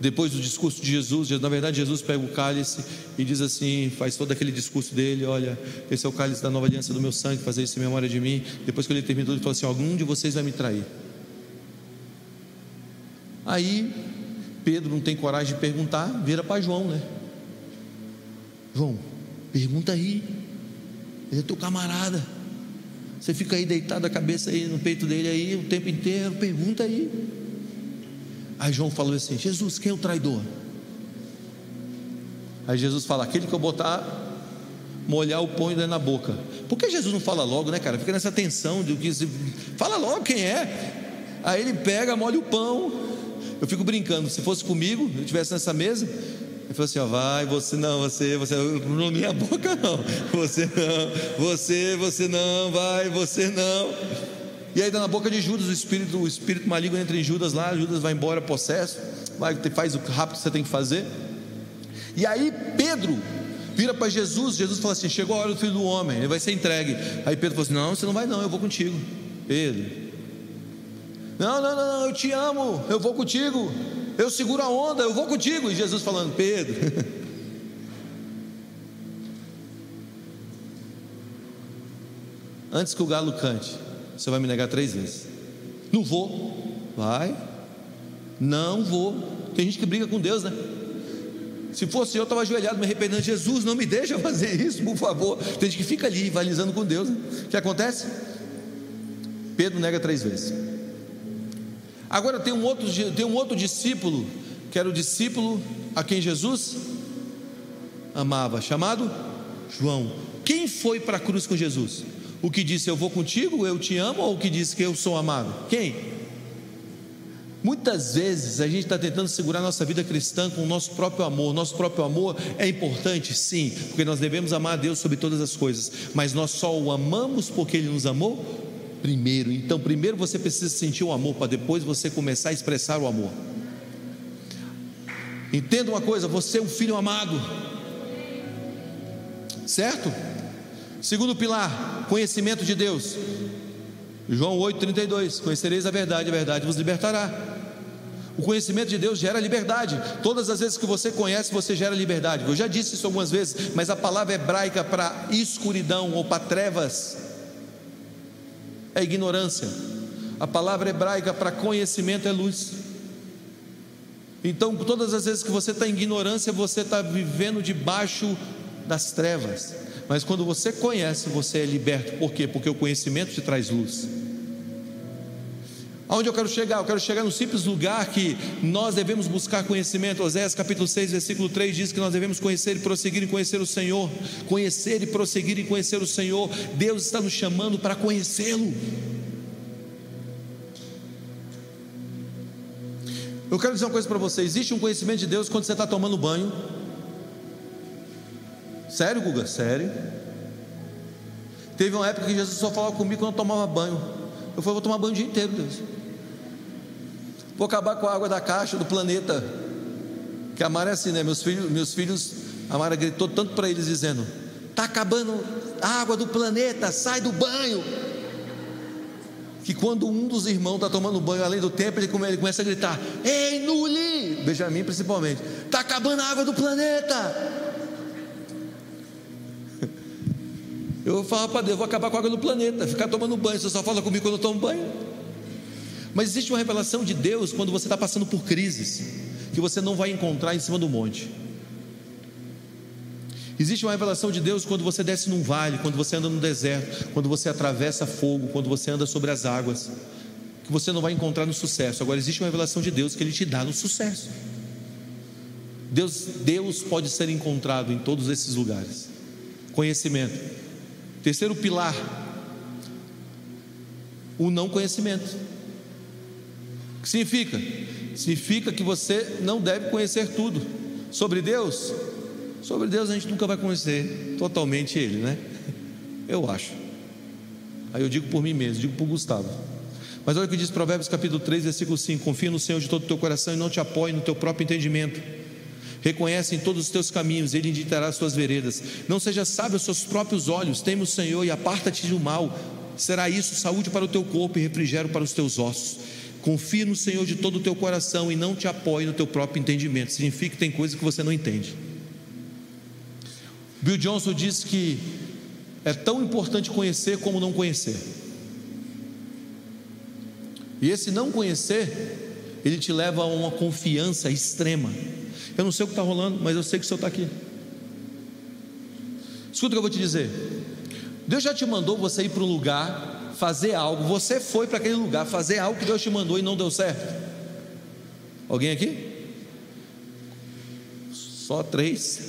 depois do discurso de Jesus, na verdade, Jesus pega o cálice e diz assim: faz todo aquele discurso dele: Olha, esse é o cálice da nova aliança do meu sangue, fazer isso em memória de mim. Depois que ele terminou, ele falou assim: Algum de vocês vai me trair. Aí, Pedro não tem coragem de perguntar, vira para João, né? João, pergunta aí, ele é teu camarada. Você fica aí deitado a cabeça aí no peito dele aí o tempo inteiro, pergunta aí. Aí João falou assim: Jesus, quem é o traidor? Aí Jesus fala: aquele que eu botar, molhar o pão na boca. Por que Jesus não fala logo, né, cara? Fica nessa tensão de que. Fala logo quem é. Aí ele pega, molha o pão. Eu fico brincando, se fosse comigo, eu estivesse nessa mesa, ele falou assim: ó, vai, você não, você, você, não minha boca não, você não, você, você não, vai, você não. E aí, na boca de Judas, o espírito, o espírito maligno entra em Judas lá, Judas vai embora, possesso, vai, faz o rápido que você tem que fazer. E aí, Pedro vira para Jesus, Jesus fala assim: chegou a hora do filho do homem, ele vai ser entregue. Aí Pedro falou assim: não, você não vai, não, eu vou contigo. Pedro, não, não, não, não eu te amo, eu vou contigo, eu seguro a onda, eu vou contigo. E Jesus falando: Pedro. Antes que o galo cante, você vai me negar três vezes. Não vou. Vai. Não vou. Tem gente que briga com Deus, né? Se fosse eu, estava ajoelhado, me arrependendo. Jesus, não me deixa fazer isso, por favor. Tem gente que fica ali, rivalizando com Deus. Né? O que acontece? Pedro nega três vezes. Agora tem um outro, tem um outro discípulo, que era o discípulo a quem Jesus amava, chamado João. Quem foi para a cruz com Jesus? O que disse eu vou contigo, eu te amo, ou o que disse que eu sou amado? Quem? Muitas vezes a gente está tentando segurar nossa vida cristã com o nosso próprio amor. Nosso próprio amor é importante, sim, porque nós devemos amar a Deus sobre todas as coisas, mas nós só o amamos porque Ele nos amou primeiro. Então, primeiro você precisa sentir o amor, para depois você começar a expressar o amor. Entenda uma coisa: você é um filho amado, certo? Segundo pilar, conhecimento de Deus. João 8,32: Conhecereis a verdade, a verdade vos libertará. O conhecimento de Deus gera liberdade. Todas as vezes que você conhece, você gera liberdade. Eu já disse isso algumas vezes, mas a palavra hebraica para escuridão ou para trevas é ignorância. A palavra hebraica para conhecimento é luz. Então, todas as vezes que você está em ignorância, você está vivendo debaixo das trevas. Mas quando você conhece, você é liberto. Por quê? Porque o conhecimento te traz luz. Aonde eu quero chegar? Eu quero chegar no simples lugar que nós devemos buscar conhecimento. Oséias capítulo 6, versículo 3 diz que nós devemos conhecer e prosseguir em conhecer o Senhor. Conhecer e prosseguir em conhecer o Senhor. Deus está nos chamando para conhecê-lo. Eu quero dizer uma coisa para você: existe um conhecimento de Deus quando você está tomando banho. Sério, Guga? Sério. Teve uma época que Jesus só falava comigo quando eu tomava banho. Eu falei, vou tomar banho o dia inteiro, Deus. Vou acabar com a água da caixa do planeta. Que a Mara é assim, né? Meus filhos, meus filhos, a Mara gritou tanto para eles dizendo: "Tá acabando a água do planeta, sai do banho". Que quando um dos irmãos está tomando banho além do tempo, ele começa a gritar: "Ei, Nuli!" Benjamin principalmente. "Tá acabando a água do planeta!" Eu falar para Deus, vou acabar com a água do planeta, ficar tomando banho, você só fala comigo quando eu tomo banho. Mas existe uma revelação de Deus quando você está passando por crises, que você não vai encontrar em cima do monte. Existe uma revelação de Deus quando você desce num vale, quando você anda no deserto, quando você atravessa fogo, quando você anda sobre as águas, que você não vai encontrar no sucesso. Agora existe uma revelação de Deus que ele te dá no sucesso. Deus, Deus pode ser encontrado em todos esses lugares. Conhecimento. Terceiro pilar, o não conhecimento. O que significa? Significa que você não deve conhecer tudo sobre Deus. Sobre Deus a gente nunca vai conhecer totalmente Ele, né? Eu acho. Aí eu digo por mim mesmo, digo por Gustavo. Mas olha o que diz Provérbios capítulo 3, versículo 5: Confia no Senhor de todo o teu coração e não te apoie no teu próprio entendimento. Reconhece em todos os teus caminhos, Ele indicará as tuas veredas. Não seja sábio aos seus próprios olhos, teme o Senhor e aparta-te do mal. Será isso saúde para o teu corpo e refrigério para os teus ossos. Confia no Senhor de todo o teu coração e não te apoie no teu próprio entendimento. Significa que tem coisa que você não entende. Bill Johnson diz que é tão importante conhecer como não conhecer. E esse não conhecer, ele te leva a uma confiança extrema. Eu não sei o que está rolando, mas eu sei que o Senhor está aqui. Escuta o que eu vou te dizer. Deus já te mandou você ir para um lugar, fazer algo. Você foi para aquele lugar fazer algo que Deus te mandou e não deu certo. Alguém aqui? Só três.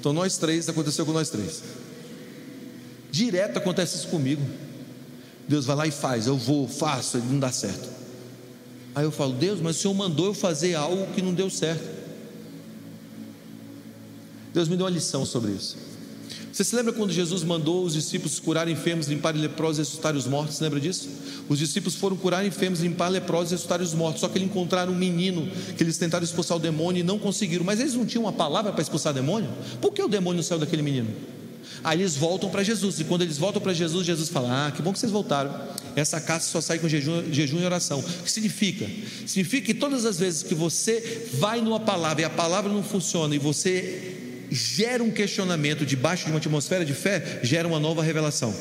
Então nós três, aconteceu com nós três. Direto acontece isso comigo. Deus vai lá e faz, eu vou, faço, ele não dá certo. Aí eu falo, Deus, mas o Senhor mandou eu fazer algo que não deu certo. Deus me deu uma lição sobre isso. Você se lembra quando Jesus mandou os discípulos curarem enfermos, limparem leprosos e ressuscitarem os mortos? Lembra disso? Os discípulos foram curar enfermos, limpar leprosos e ressuscitarem os mortos. Só que eles encontraram um menino que eles tentaram expulsar o demônio e não conseguiram. Mas eles não tinham uma palavra para expulsar o demônio? Por que o demônio saiu daquele menino? Aí eles voltam para Jesus, e quando eles voltam para Jesus, Jesus fala: Ah, que bom que vocês voltaram. Essa casa só sai com jejum, jejum e oração. O que significa? Significa que todas as vezes que você vai numa palavra e a palavra não funciona e você gera um questionamento debaixo de uma atmosfera de fé, gera uma nova revelação.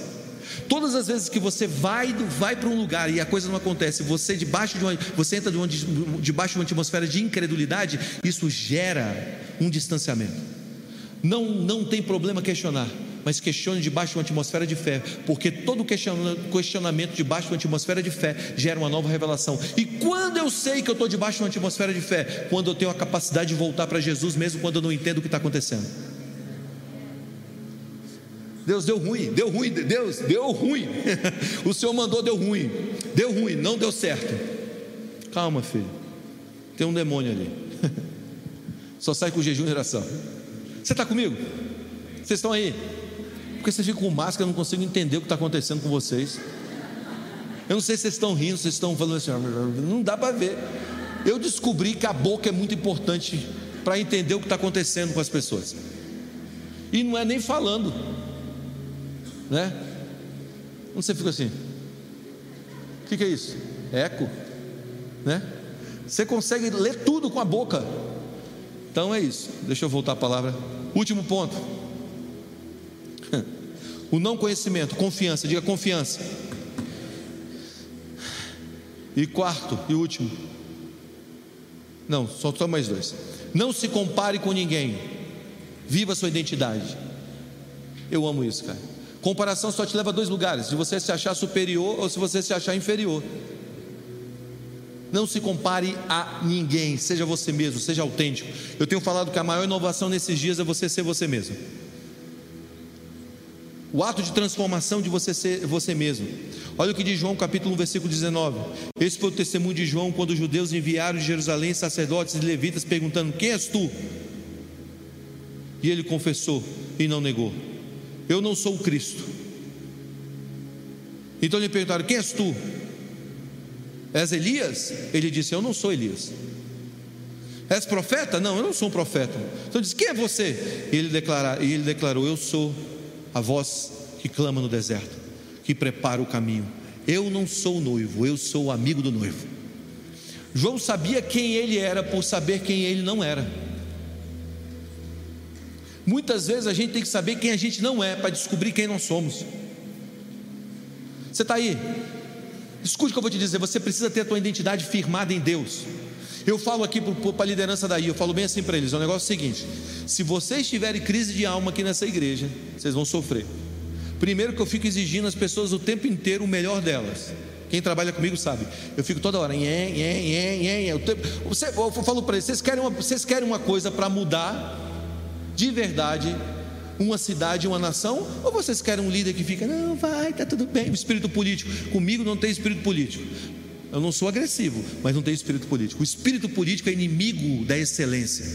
Todas as vezes que você vai, vai para um lugar e a coisa não acontece, você debaixo de uma, você entra de uma, debaixo de uma atmosfera de incredulidade, isso gera um distanciamento. Não, não tem problema questionar mas questione debaixo de uma atmosfera de fé, porque todo questionamento debaixo de uma atmosfera de fé gera uma nova revelação. E quando eu sei que eu estou debaixo de uma atmosfera de fé? Quando eu tenho a capacidade de voltar para Jesus, mesmo quando eu não entendo o que está acontecendo. Deus deu ruim, deu ruim, Deus deu ruim. o Senhor mandou, deu ruim, deu ruim, não deu certo. Calma, filho, tem um demônio ali. Só sai com jejum e oração. Você está comigo? Vocês estão aí? Porque vocês ficam com máscara, eu não consigo entender o que está acontecendo com vocês. Eu não sei se vocês estão rindo, vocês estão falando assim, não dá para ver. Eu descobri que a boca é muito importante para entender o que está acontecendo com as pessoas. E não é nem falando, né? Quando você fica assim, o que, que é isso? Eco, né? Você consegue ler tudo com a boca. Então é isso. Deixa eu voltar a palavra. Último ponto. O não conhecimento, confiança, diga confiança. E quarto e último. Não, só, só mais dois. Não se compare com ninguém. Viva a sua identidade. Eu amo isso, cara. Comparação só te leva a dois lugares: de você se achar superior ou se você se achar inferior. Não se compare a ninguém, seja você mesmo, seja autêntico. Eu tenho falado que a maior inovação nesses dias é você ser você mesmo o ato de transformação de você ser você mesmo. Olha o que diz João capítulo 1, versículo 19. Esse foi o testemunho de João quando os judeus enviaram de Jerusalém sacerdotes e levitas perguntando: Quem és tu? E ele confessou e não negou: Eu não sou o Cristo. Então lhe perguntaram: Quem és tu? És Elias? Ele disse: Eu não sou Elias. És profeta? Não, eu não sou um profeta. Então disse: Quem é você? E ele, declara, e ele declarou: Eu sou a voz que clama no deserto, que prepara o caminho. Eu não sou noivo, eu sou o amigo do noivo. João sabia quem ele era por saber quem ele não era. Muitas vezes a gente tem que saber quem a gente não é para descobrir quem nós somos. Você está aí? Escute o que eu vou te dizer: você precisa ter a tua identidade firmada em Deus. Eu falo aqui para a liderança daí, eu falo bem assim para eles: o negócio é o seguinte: se vocês tiverem crise de alma aqui nessa igreja, vocês vão sofrer. Primeiro, que eu fico exigindo às pessoas o tempo inteiro o melhor delas. Quem trabalha comigo sabe. Eu fico toda hora. Nhê, nhê, nhê, nhê. Eu, eu falo para eles: vocês querem uma, vocês querem uma coisa para mudar de verdade uma cidade, uma nação? Ou vocês querem um líder que fica, não, vai, tá tudo bem, espírito político? Comigo não tem espírito político. Eu não sou agressivo, mas não tenho espírito político. O espírito político é inimigo da excelência.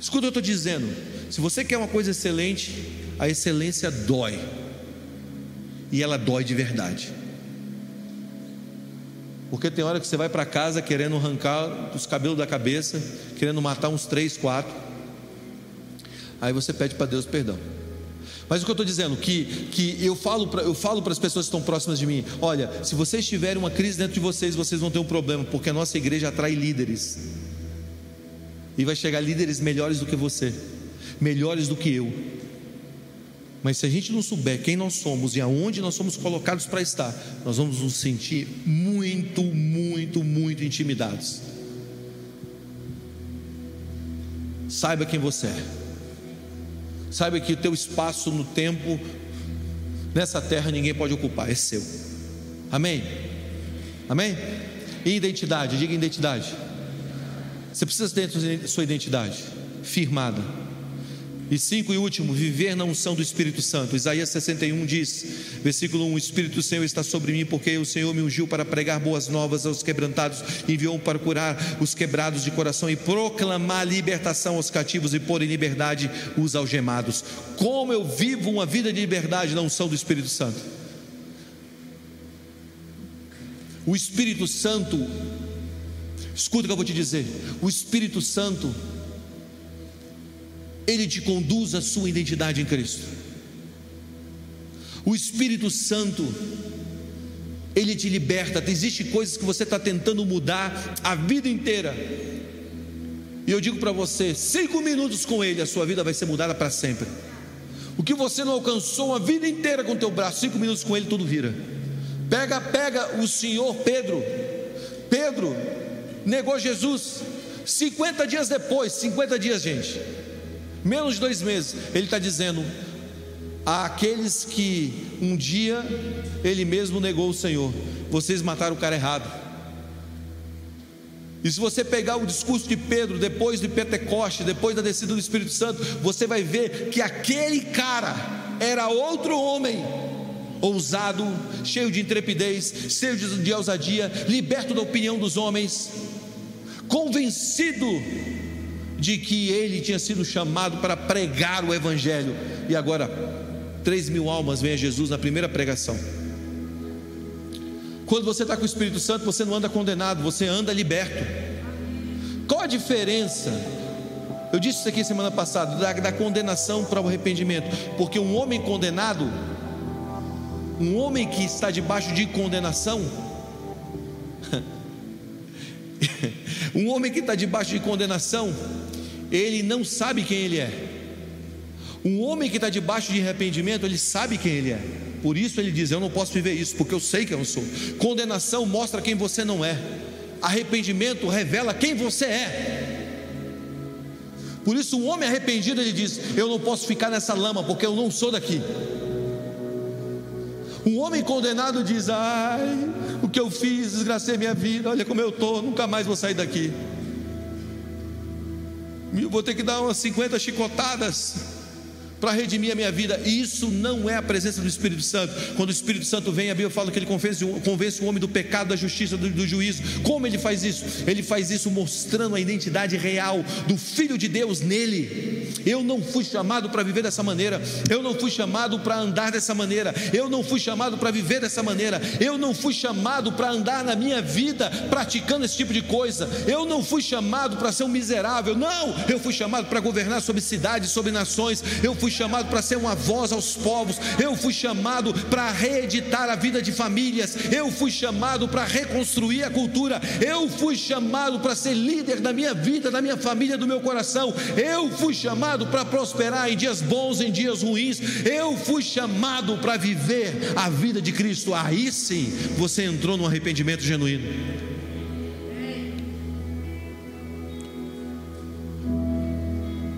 Escuta o que eu estou dizendo. Se você quer uma coisa excelente, a excelência dói. E ela dói de verdade. Porque tem hora que você vai para casa querendo arrancar os cabelos da cabeça, querendo matar uns três, quatro. Aí você pede para Deus perdão. Mas o que eu estou dizendo, que, que eu falo para eu falo para as pessoas que estão próximas de mim, olha, se vocês tiverem uma crise dentro de vocês, vocês vão ter um problema, porque a nossa igreja atrai líderes. E vai chegar líderes melhores do que você, melhores do que eu. Mas se a gente não souber quem nós somos e aonde nós somos colocados para estar, nós vamos nos sentir muito, muito, muito intimidados. Saiba quem você é. Saiba que o teu espaço no tempo, nessa terra, ninguém pode ocupar, é seu. Amém? Amém? E identidade, diga identidade. Você precisa ter sua identidade firmada. E cinco e último, viver na unção do Espírito Santo. Isaías 61 diz, versículo 1: O Espírito do Senhor está sobre mim, porque o Senhor me ungiu para pregar boas novas aos quebrantados, enviou-me para curar os quebrados de coração e proclamar libertação aos cativos e pôr em liberdade os algemados. Como eu vivo uma vida de liberdade na unção do Espírito Santo. O Espírito Santo, escuta o que eu vou te dizer: o Espírito Santo ele te conduz à sua identidade em Cristo. O Espírito Santo, ele te liberta. Existem coisas que você está tentando mudar a vida inteira. E eu digo para você: cinco minutos com Ele, a sua vida vai ser mudada para sempre. O que você não alcançou uma vida inteira com o teu braço, cinco minutos com Ele, tudo vira. Pega, pega o Senhor Pedro. Pedro negou Jesus. 50 dias depois, 50 dias, gente menos de dois meses, ele está dizendo àqueles que um dia ele mesmo negou o Senhor: vocês mataram o cara errado. E se você pegar o discurso de Pedro depois de Pentecoste, depois da descida do Espírito Santo, você vai ver que aquele cara era outro homem, ousado, cheio de intrepidez, cheio de ousadia, liberto da opinião dos homens, convencido de que ele tinha sido chamado para pregar o Evangelho, e agora três mil almas vêm a Jesus na primeira pregação. Quando você está com o Espírito Santo, você não anda condenado, você anda liberto. Qual a diferença? Eu disse isso aqui semana passada, da, da condenação para o arrependimento, porque um homem condenado, um homem que está debaixo de condenação, um homem que está debaixo de condenação, ele não sabe quem ele é. Um homem que está debaixo de arrependimento, ele sabe quem ele é. Por isso ele diz: Eu não posso viver isso, porque eu sei quem eu sou. Condenação mostra quem você não é. Arrependimento revela quem você é. Por isso, um homem arrependido, ele diz: Eu não posso ficar nessa lama, porque eu não sou daqui. Um homem condenado diz: Ai, o que eu fiz, desgracei minha vida, olha como eu estou, nunca mais vou sair daqui vou ter que dar umas 50 chicotadas para redimir a minha vida. Isso não é a presença do Espírito Santo. Quando o Espírito Santo vem, a Bíblia fala que ele convence, convence o homem do pecado, da justiça, do, do, juízo. Como ele faz isso? Ele faz isso mostrando a identidade real do Filho de Deus nele. Eu não fui chamado para viver dessa maneira. Eu não fui chamado para andar dessa maneira. Eu não fui chamado para viver dessa maneira. Eu não fui chamado para andar na minha vida praticando esse tipo de coisa. Eu não fui chamado para ser um miserável. Não, eu fui chamado para governar sobre cidades, sobre nações. Eu fui chamado para ser uma voz aos povos, eu fui chamado para reeditar a vida de famílias, eu fui chamado para reconstruir a cultura, eu fui chamado para ser líder da minha vida, da minha família, do meu coração, eu fui chamado para prosperar em dias bons, em dias ruins, eu fui chamado para viver a vida de Cristo. Aí sim você entrou num arrependimento genuíno.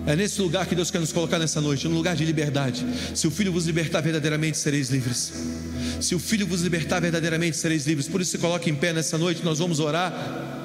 É nesse lugar que Deus quer nos colocar nessa noite, num lugar de liberdade. Se o Filho vos libertar verdadeiramente, sereis livres. Se o Filho vos libertar verdadeiramente, sereis livres. Por isso, se coloque em pé nessa noite, nós vamos orar.